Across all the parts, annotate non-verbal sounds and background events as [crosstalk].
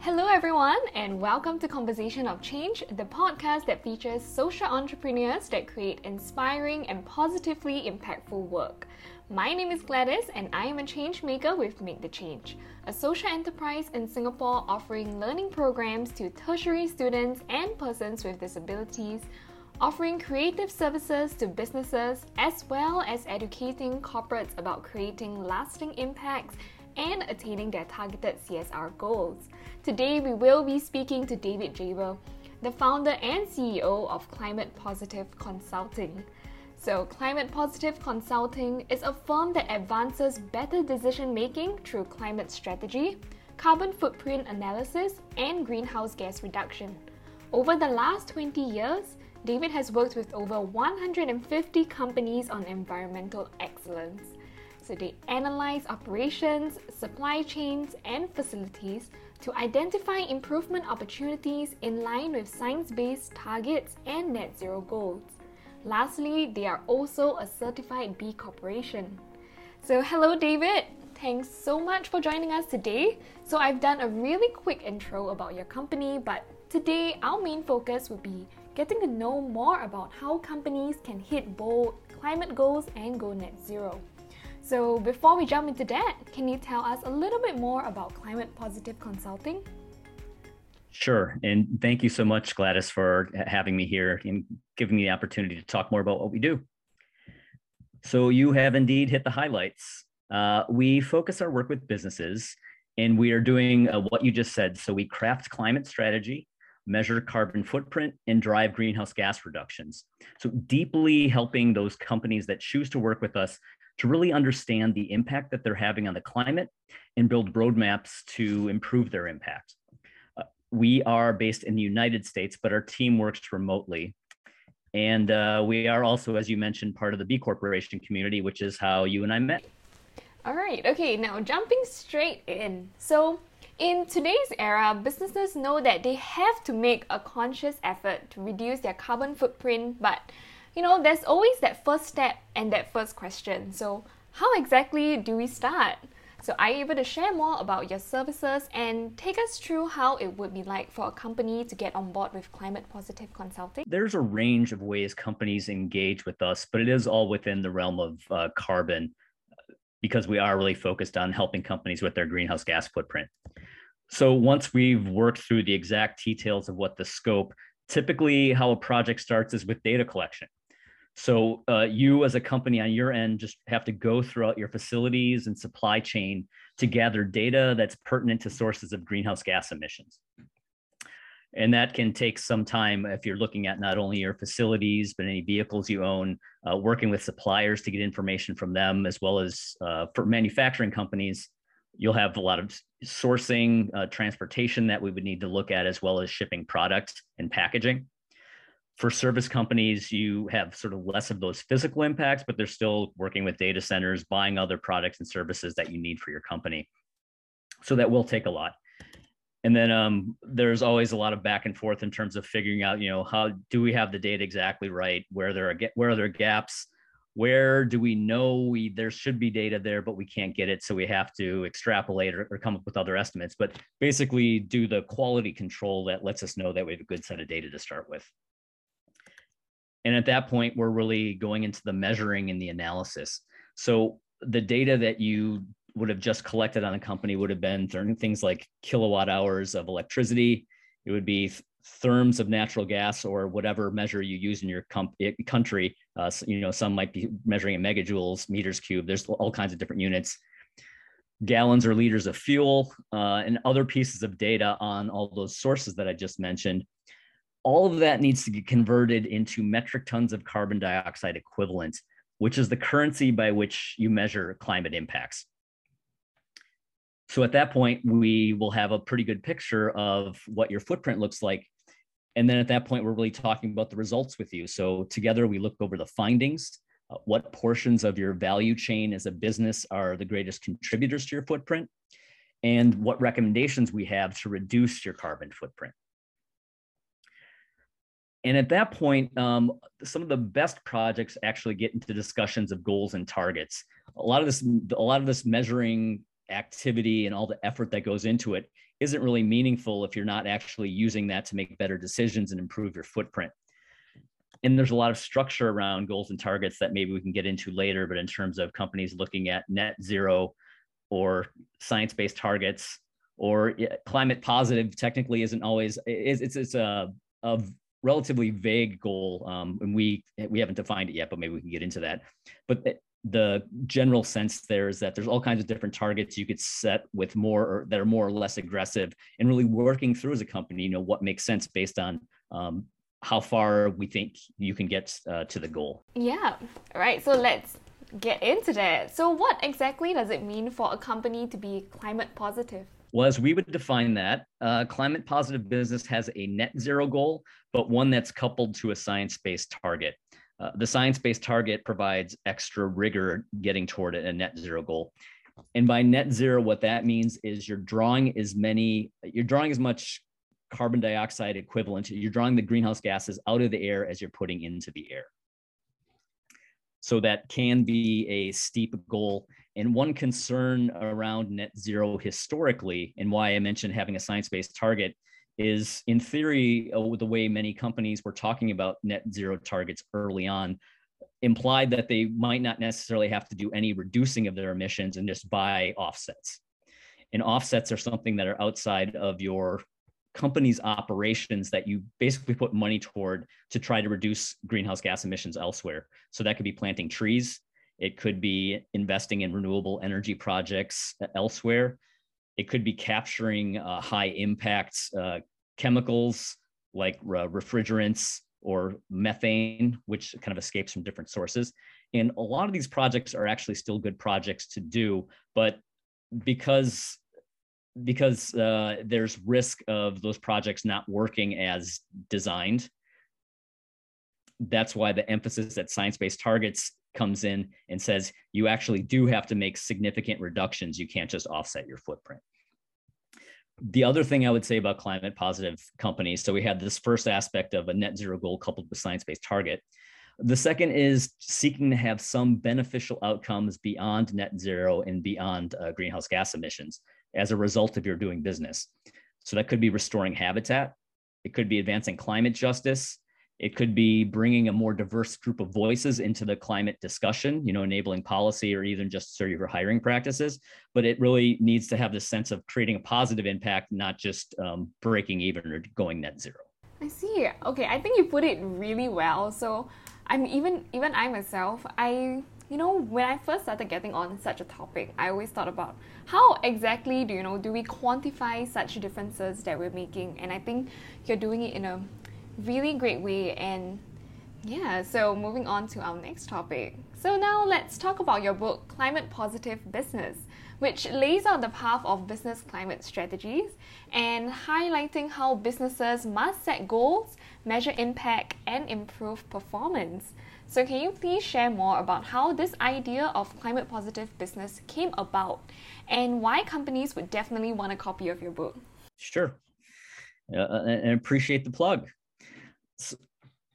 Hello, everyone, and welcome to Conversation of Change, the podcast that features social entrepreneurs that create inspiring and positively impactful work. My name is Gladys, and I am a change maker with Make the Change, a social enterprise in Singapore offering learning programs to tertiary students and persons with disabilities, offering creative services to businesses, as well as educating corporates about creating lasting impacts and attaining their targeted CSR goals. Today, we will be speaking to David Jaber, the founder and CEO of Climate Positive Consulting. So, Climate Positive Consulting is a firm that advances better decision making through climate strategy, carbon footprint analysis, and greenhouse gas reduction. Over the last 20 years, David has worked with over 150 companies on environmental excellence. So they analyze operations, supply chains, and facilities to identify improvement opportunities in line with science based targets and net zero goals. Lastly, they are also a certified B Corporation. So, hello, David. Thanks so much for joining us today. So, I've done a really quick intro about your company, but today our main focus will be getting to know more about how companies can hit bold climate goals and go net zero. So, before we jump into that, can you tell us a little bit more about Climate Positive Consulting? Sure. And thank you so much, Gladys, for having me here and giving me the opportunity to talk more about what we do. So, you have indeed hit the highlights. Uh, we focus our work with businesses, and we are doing uh, what you just said. So, we craft climate strategy, measure carbon footprint, and drive greenhouse gas reductions. So, deeply helping those companies that choose to work with us to really understand the impact that they're having on the climate and build roadmaps to improve their impact. Uh, we are based in the United States, but our team works remotely. And uh, we are also, as you mentioned, part of the B Corporation community, which is how you and I met. All right. Okay. Now, jumping straight in. So, in today's era, businesses know that they have to make a conscious effort to reduce their carbon footprint, but you know, there's always that first step and that first question. So, how exactly do we start? So, are you able to share more about your services and take us through how it would be like for a company to get on board with climate positive consulting? There's a range of ways companies engage with us, but it is all within the realm of uh, carbon because we are really focused on helping companies with their greenhouse gas footprint. So, once we've worked through the exact details of what the scope, typically how a project starts is with data collection. So uh, you as a company on your end just have to go throughout your facilities and supply chain to gather data that's pertinent to sources of greenhouse gas emissions. And that can take some time if you're looking at not only your facilities, but any vehicles you own, uh, working with suppliers to get information from them, as well as uh, for manufacturing companies, you'll have a lot of sourcing, uh, transportation that we would need to look at, as well as shipping product and packaging for service companies, you have sort of less of those physical impacts, but they're still working with data centers, buying other products and services that you need for your company. So that will take a lot. And then um, there's always a lot of back and forth in terms of figuring out, you know, how do we have the data exactly right? Where there are where are there gaps? Where do we know we there should be data there, but we can't get it, so we have to extrapolate or, or come up with other estimates. But basically, do the quality control that lets us know that we have a good set of data to start with. And at that point, we're really going into the measuring and the analysis. So the data that you would have just collected on a company would have been things like kilowatt hours of electricity. It would be therms of natural gas or whatever measure you use in your country. Uh, you know, some might be measuring in megajoules, meters cubed. There's all kinds of different units. Gallons or liters of fuel uh, and other pieces of data on all those sources that I just mentioned all of that needs to get converted into metric tons of carbon dioxide equivalent, which is the currency by which you measure climate impacts. So at that point, we will have a pretty good picture of what your footprint looks like. And then at that point, we're really talking about the results with you. So together, we look over the findings, uh, what portions of your value chain as a business are the greatest contributors to your footprint, and what recommendations we have to reduce your carbon footprint. And at that point, um, some of the best projects actually get into discussions of goals and targets. A lot of this, a lot of this measuring activity and all the effort that goes into it isn't really meaningful if you're not actually using that to make better decisions and improve your footprint. And there's a lot of structure around goals and targets that maybe we can get into later, but in terms of companies looking at net zero or science based targets or climate positive technically isn't always it's it's, it's a, a relatively vague goal um, and we we haven't defined it yet but maybe we can get into that but the, general sense there is that there's all kinds of different targets you could set with more or that are more or less aggressive and really working through as a company you know what makes sense based on um, how far we think you can get uh, to the goal. Yeah. All right. So let's get into that. So what exactly does it mean for a company to be climate positive? Well, as we would define that, uh, climate positive business has a net zero goal, but one that's coupled to a science based target. Uh, the science based target provides extra rigor getting toward a net zero goal. And by net zero, what that means is you're drawing as many, you're drawing as much carbon dioxide equivalent, you're drawing the greenhouse gases out of the air as you're putting into the air. So that can be a steep goal and one concern around net zero historically, and why I mentioned having a science based target, is in theory, uh, the way many companies were talking about net zero targets early on implied that they might not necessarily have to do any reducing of their emissions and just buy offsets. And offsets are something that are outside of your company's operations that you basically put money toward to try to reduce greenhouse gas emissions elsewhere. So that could be planting trees, it could be investing in renewable energy projects elsewhere. It could be capturing uh, high impact uh, chemicals like uh, refrigerants or methane, which kind of escapes from different sources. And a lot of these projects are actually still good projects to do, but because because uh, there's risk of those projects not working as designed. That's why the emphasis at science-based targets comes in and says you actually do have to make significant reductions. You can't just offset your footprint. The other thing I would say about climate positive companies so we had this first aspect of a net zero goal coupled with science based target. The second is seeking to have some beneficial outcomes beyond net zero and beyond uh, greenhouse gas emissions as a result of your doing business. So that could be restoring habitat, it could be advancing climate justice, it could be bringing a more diverse group of voices into the climate discussion, you know, enabling policy or even just sort of your hiring practices. But it really needs to have this sense of creating a positive impact, not just um, breaking even or going net zero. I see. Okay, I think you put it really well. So I'm even even I myself, I you know, when I first started getting on such a topic, I always thought about how exactly do you know do we quantify such differences that we're making? And I think you're doing it in a really great way. And yeah, so moving on to our next topic. So now let's talk about your book, Climate Positive Business, which lays out the path of business climate strategies and highlighting how businesses must set goals, measure impact, and improve performance. So, can you please share more about how this idea of climate positive business came about and why companies would definitely want a copy of your book? Sure. Uh, and appreciate the plug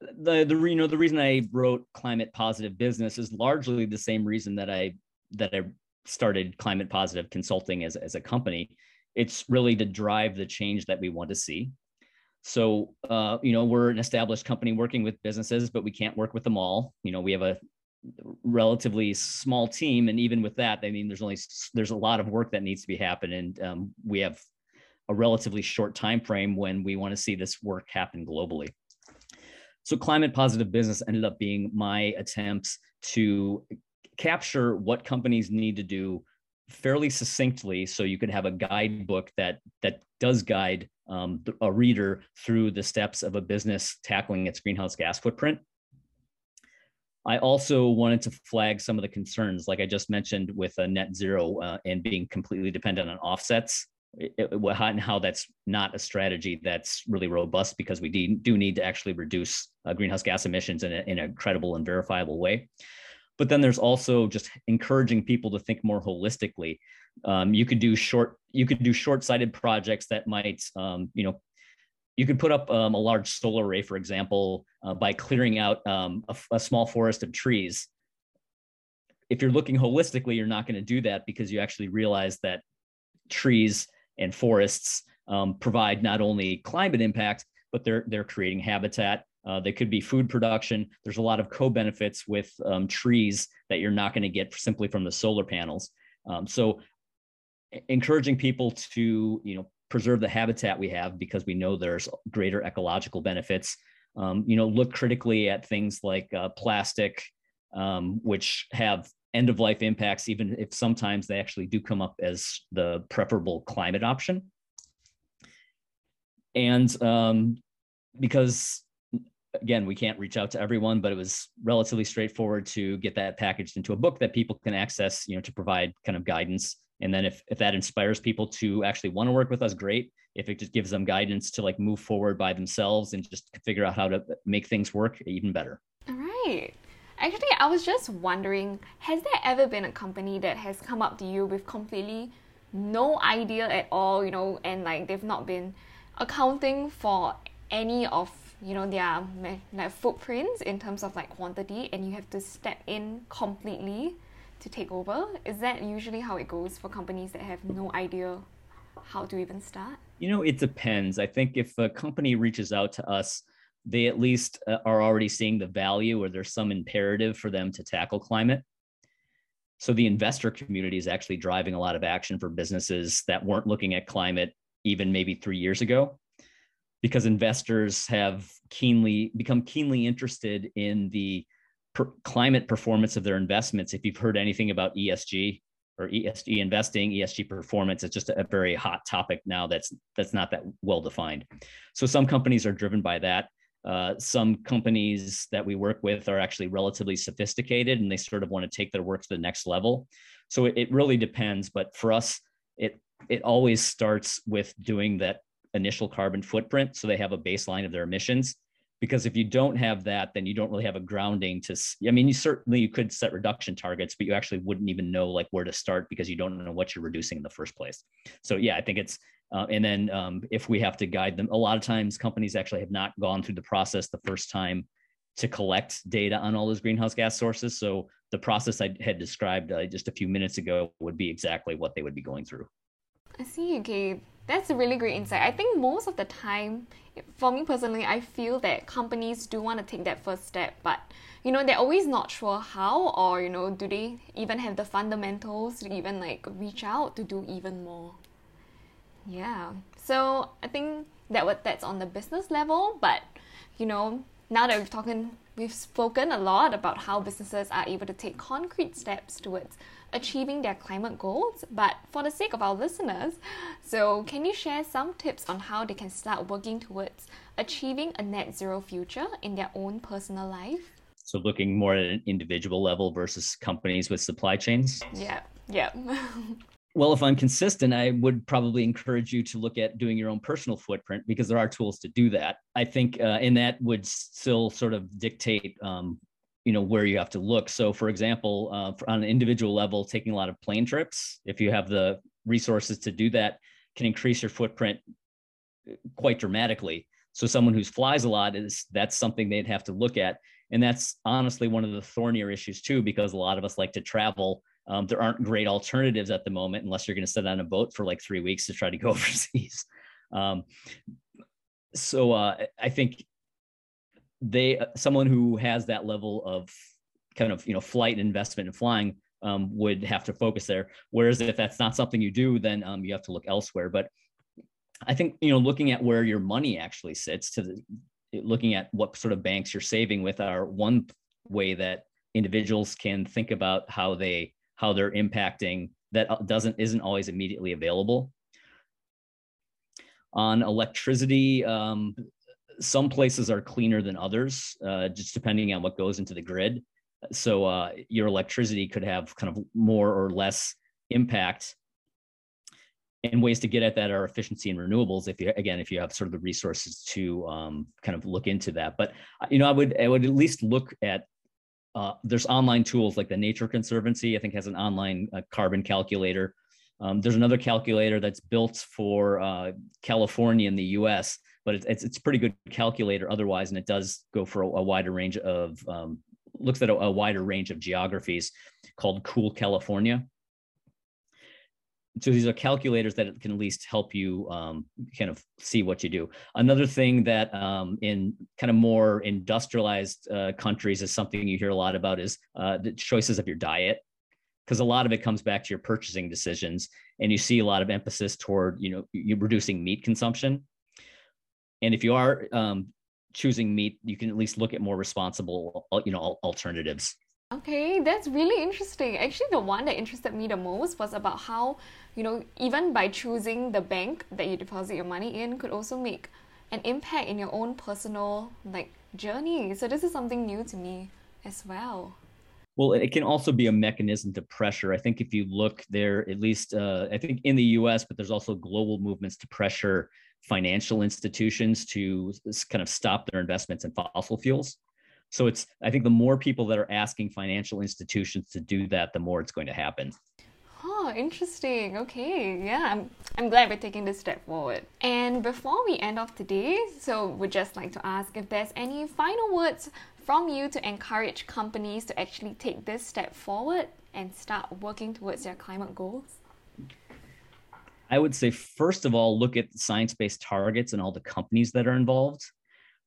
the the you know the reason I wrote climate positive business is largely the same reason that I that I started climate positive consulting as as a company. It's really to drive the change that we want to see. So uh, you know we're an established company working with businesses, but we can't work with them all. You know we have a relatively small team, and even with that, I mean there's only there's a lot of work that needs to be happening, and um, we have a relatively short time frame when we want to see this work happen globally. So climate positive business ended up being my attempts to capture what companies need to do fairly succinctly so you could have a guidebook that that does guide um, a reader through the steps of a business tackling its greenhouse gas footprint. I also wanted to flag some of the concerns like i just mentioned with a net zero uh, and being completely dependent on offsets and how that's not a strategy that's really robust because we de- do need to actually reduce uh, greenhouse gas emissions in a, in a credible and verifiable way. But then there's also just encouraging people to think more holistically. Um, you could do short, you could do short-sighted projects that might, um, you know, you could put up um, a large solar array, for example, uh, by clearing out um, a, a small forest of trees if you're looking holistically, you're not going to do that because you actually realize that trees and forests um, provide not only climate impact, but they're they're creating habitat. Uh, they could be food production. There's a lot of co-benefits with um, trees that you're not going to get simply from the solar panels. Um, so, encouraging people to you know preserve the habitat we have because we know there's greater ecological benefits. Um, you know, look critically at things like uh, plastic, um, which have end of life impacts, even if sometimes they actually do come up as the preferable climate option. And um, because again, we can't reach out to everyone, but it was relatively straightforward to get that packaged into a book that people can access, you know, to provide kind of guidance. And then if, if that inspires people to actually want to work with us, great. If it just gives them guidance to like move forward by themselves and just figure out how to make things work, even better. All right. Actually, I was just wondering, has there ever been a company that has come up to you with completely no idea at all, you know, and like they've not been accounting for any of you know their like footprints in terms of like quantity and you have to step in completely to take over? Is that usually how it goes for companies that have no idea how to even start? You know it depends. I think if a company reaches out to us they at least uh, are already seeing the value or there's some imperative for them to tackle climate so the investor community is actually driving a lot of action for businesses that weren't looking at climate even maybe three years ago because investors have keenly become keenly interested in the per- climate performance of their investments. If you've heard anything about ESG or ESG investing, ESG performance, it's just a, a very hot topic now. That's that's not that well defined. So some companies are driven by that. Uh, some companies that we work with are actually relatively sophisticated and they sort of want to take their work to the next level. So it, it really depends. But for us, it it always starts with doing that initial carbon footprint so they have a baseline of their emissions because if you don't have that then you don't really have a grounding to i mean you certainly you could set reduction targets but you actually wouldn't even know like where to start because you don't know what you're reducing in the first place so yeah i think it's uh, and then um, if we have to guide them a lot of times companies actually have not gone through the process the first time to collect data on all those greenhouse gas sources so the process i had described uh, just a few minutes ago would be exactly what they would be going through I see, okay. That's a really great insight. I think most of the time, for me personally, I feel that companies do want to take that first step, but you know, they're always not sure how, or you know, do they even have the fundamentals to even like reach out to do even more? Yeah. So I think that what that's on the business level, but you know, now that we've talking we've spoken a lot about how businesses are able to take concrete steps towards achieving their climate goals, but for the sake of our listeners, so can you share some tips on how they can start working towards achieving a net zero future in their own personal life? So, looking more at an individual level versus companies with supply chains? Yeah, yeah. [laughs] well, if I'm consistent, I would probably encourage you to look at doing your own personal footprint because there are tools to do that. I think, uh, and that would still sort of dictate um, you know where you have to look. So for example uh, for, on an individual level taking a lot of plane trips if you have the resources to do that can increase your footprint uh, quite dramatically. So someone who flies a lot is that's something they'd have to look at. And that's honestly one of the thornier issues too because a lot of us like to travel um, there aren't great alternatives at the moment unless you're going to sit on a boat for like three weeks to try to go [laughs] overseas um, so uh, i think they uh, someone who has that level of kind of you know flight investment and flying um, would have to focus there. Whereas if that's not something you do, then um, you have to look elsewhere. But I think you know looking at where your money actually sits to the, looking at what sort of banks you're saving with are one way that individuals can think about how they how they're impacting that uh, doesn't isn't always immediately available on electricity um, some places are cleaner than others, uh, just depending on what goes into the grid. So uh, your electricity could have kind of more or less impact. And ways to get at that are efficiency and renewables. If you again, if you have sort of the resources to um, kind of look into that, but you know, I would I would at least look at uh, there's online tools like the Nature Conservancy. I think has an online uh, carbon calculator. Um, there's another calculator that's built for uh, California in the U.S but it's, it's, it's a pretty good calculator otherwise, and it does go for a, a wider range of um, looks at a, a wider range of geographies called Cool California so these are calculators that can at least help you um, kind of see what you do. Another thing that um, in kind of more industrialized uh, countries is something you hear a lot about is uh, the choices of your diet, because a lot of it comes back to your purchasing decisions, and you see a lot of emphasis toward you know you reducing meat consumption. And if you are um, choosing meat, you can at least look at more responsible you know alternatives. Okay, that's really interesting. Actually, the one that interested me the most was about how, you know, even by choosing the bank that you deposit your money in could also make an impact in your own personal like journey. So this is something new to me as well. Well, it can also be a mechanism to pressure. I think if you look there, at least uh, I think in the U.S., but there's also global movements to pressure financial institutions to kind of stop their investments in fossil fuels. So it's I think the more people that are asking financial institutions to do that, the more it's going to happen. Oh, interesting. Okay, yeah, I'm, I'm glad we're taking this step forward. And before we end off today, so we'd just like to ask if there's any final words from you to encourage companies to actually take this step forward and start working towards their climate goals. I would say, first of all, look at science based targets and all the companies that are involved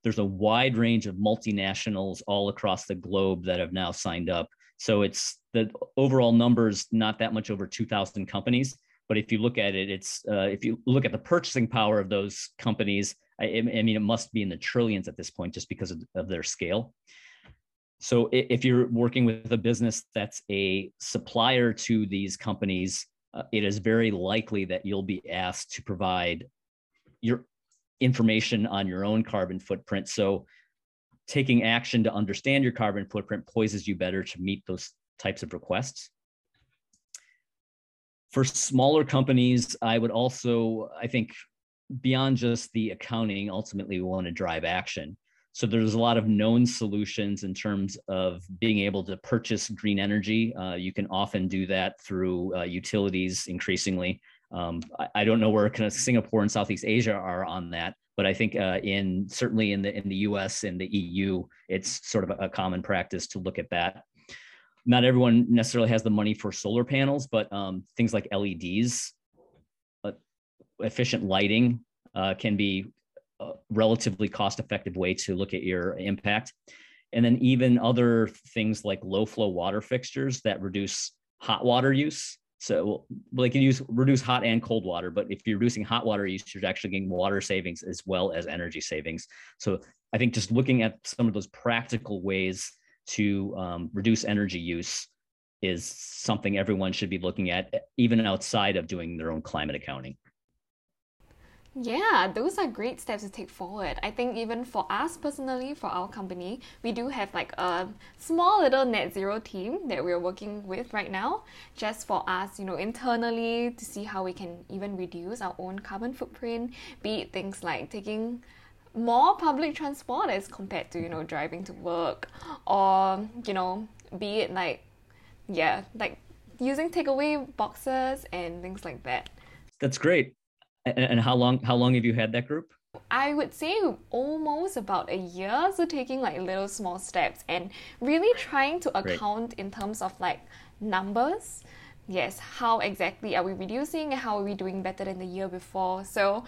there's a wide range of multinationals all across the globe that have now signed up. So it's the overall numbers not that much over 2,000 companies. But if you look at it, it's uh, if you look at the purchasing power of those companies, I, I, mean, it must be in the trillions at this point just because of, of their scale. So if you're working with a business that's a supplier to these companies, uh, it is very likely that you'll be asked to provide your information on your own carbon footprint. So taking action to understand your carbon footprint poises you better to meet those types of requests. For smaller companies, I would also, I think, beyond just the accounting, ultimately we want to drive action. So there's a lot of known solutions in terms of being able to purchase green energy. Uh, you can often do that through uh, utilities increasingly. Um, I, I, don't know where kind of Singapore and Southeast Asia are on that, but I think uh, in certainly in the in the U.S. and the EU, it's sort of a, a common practice to look at that. Not everyone necessarily has the money for solar panels, but um, things like LEDs, uh, efficient lighting uh, can be a relatively cost-effective way to look at your impact. And then even other things like low flow water fixtures that reduce hot water use so they can use reduce hot and cold water, but if you're reducing hot water use, you're actually getting water savings as well as energy savings. So I think just looking at some of those practical ways to um, reduce energy use is something everyone should be looking at, even outside of doing their own climate accounting. Yeah, those are great steps to take forward. I think even for us personally, for our company, we do have like a small little net zero team that we're working with right now, just for us, you know, internally to see how we can even reduce our own carbon footprint, be it things like taking more public transport as compared to, you know, driving to work, or, you know, be it like, yeah, like using takeaway boxes and things like that. That's great. And how long how long have you had that group? I would say almost about a year. So taking like little small steps and really trying to account Great. in terms of like numbers. Yes, how exactly are we reducing? How are we doing better than the year before? So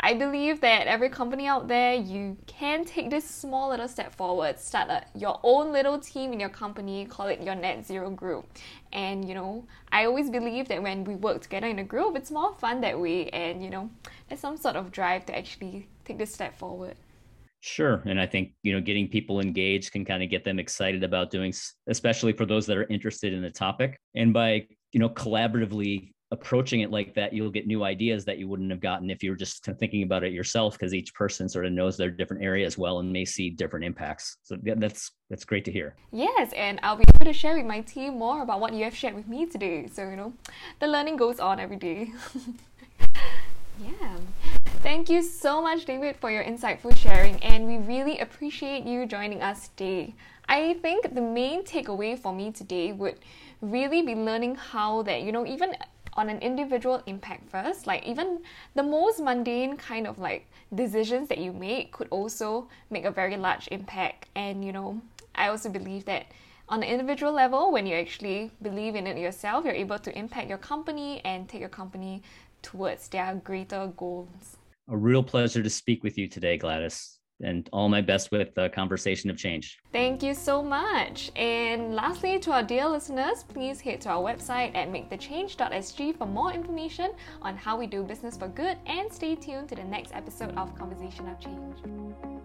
I believe that every company out there, you can take this small little step forward, start a, your own little team in your company, call it your net zero group. And you know, I always believe that when we work together in a group, it's more fun that way, and you know, there's some sort of drive to actually take this step forward. Sure. And I think, you know, getting people engaged can kind of get them excited about doing, especially for those that are interested in the topic. And by, you know, collaboratively approaching it like that, you'll get new ideas that you wouldn't have gotten if you were just thinking about it yourself, because each person sort of knows their different areas well and may see different impacts. So that's that's great to hear. Yes, and I'll be able to share with my team more about what you have shared with me today. So you know, the learning goes on every day. [laughs] yeah. Thank you so much, David, for your insightful sharing, and we really appreciate you joining us today. I think the main takeaway for me today would really be learning how that, you know, even on an individual impact first. Like even the most mundane kind of like decisions that you make could also make a very large impact. And you know, I also believe that On an individual level, when you actually believe in it yourself, you're able to impact your company and take your company towards their greater goals. A real pleasure to speak with you today, Gladys and all my best with the conversation of change. Thank you so much. And lastly, to our dear listeners, please head to our website at makethechange.sg for more information on how we do business for good and stay tuned to the next episode of Conversation of Change.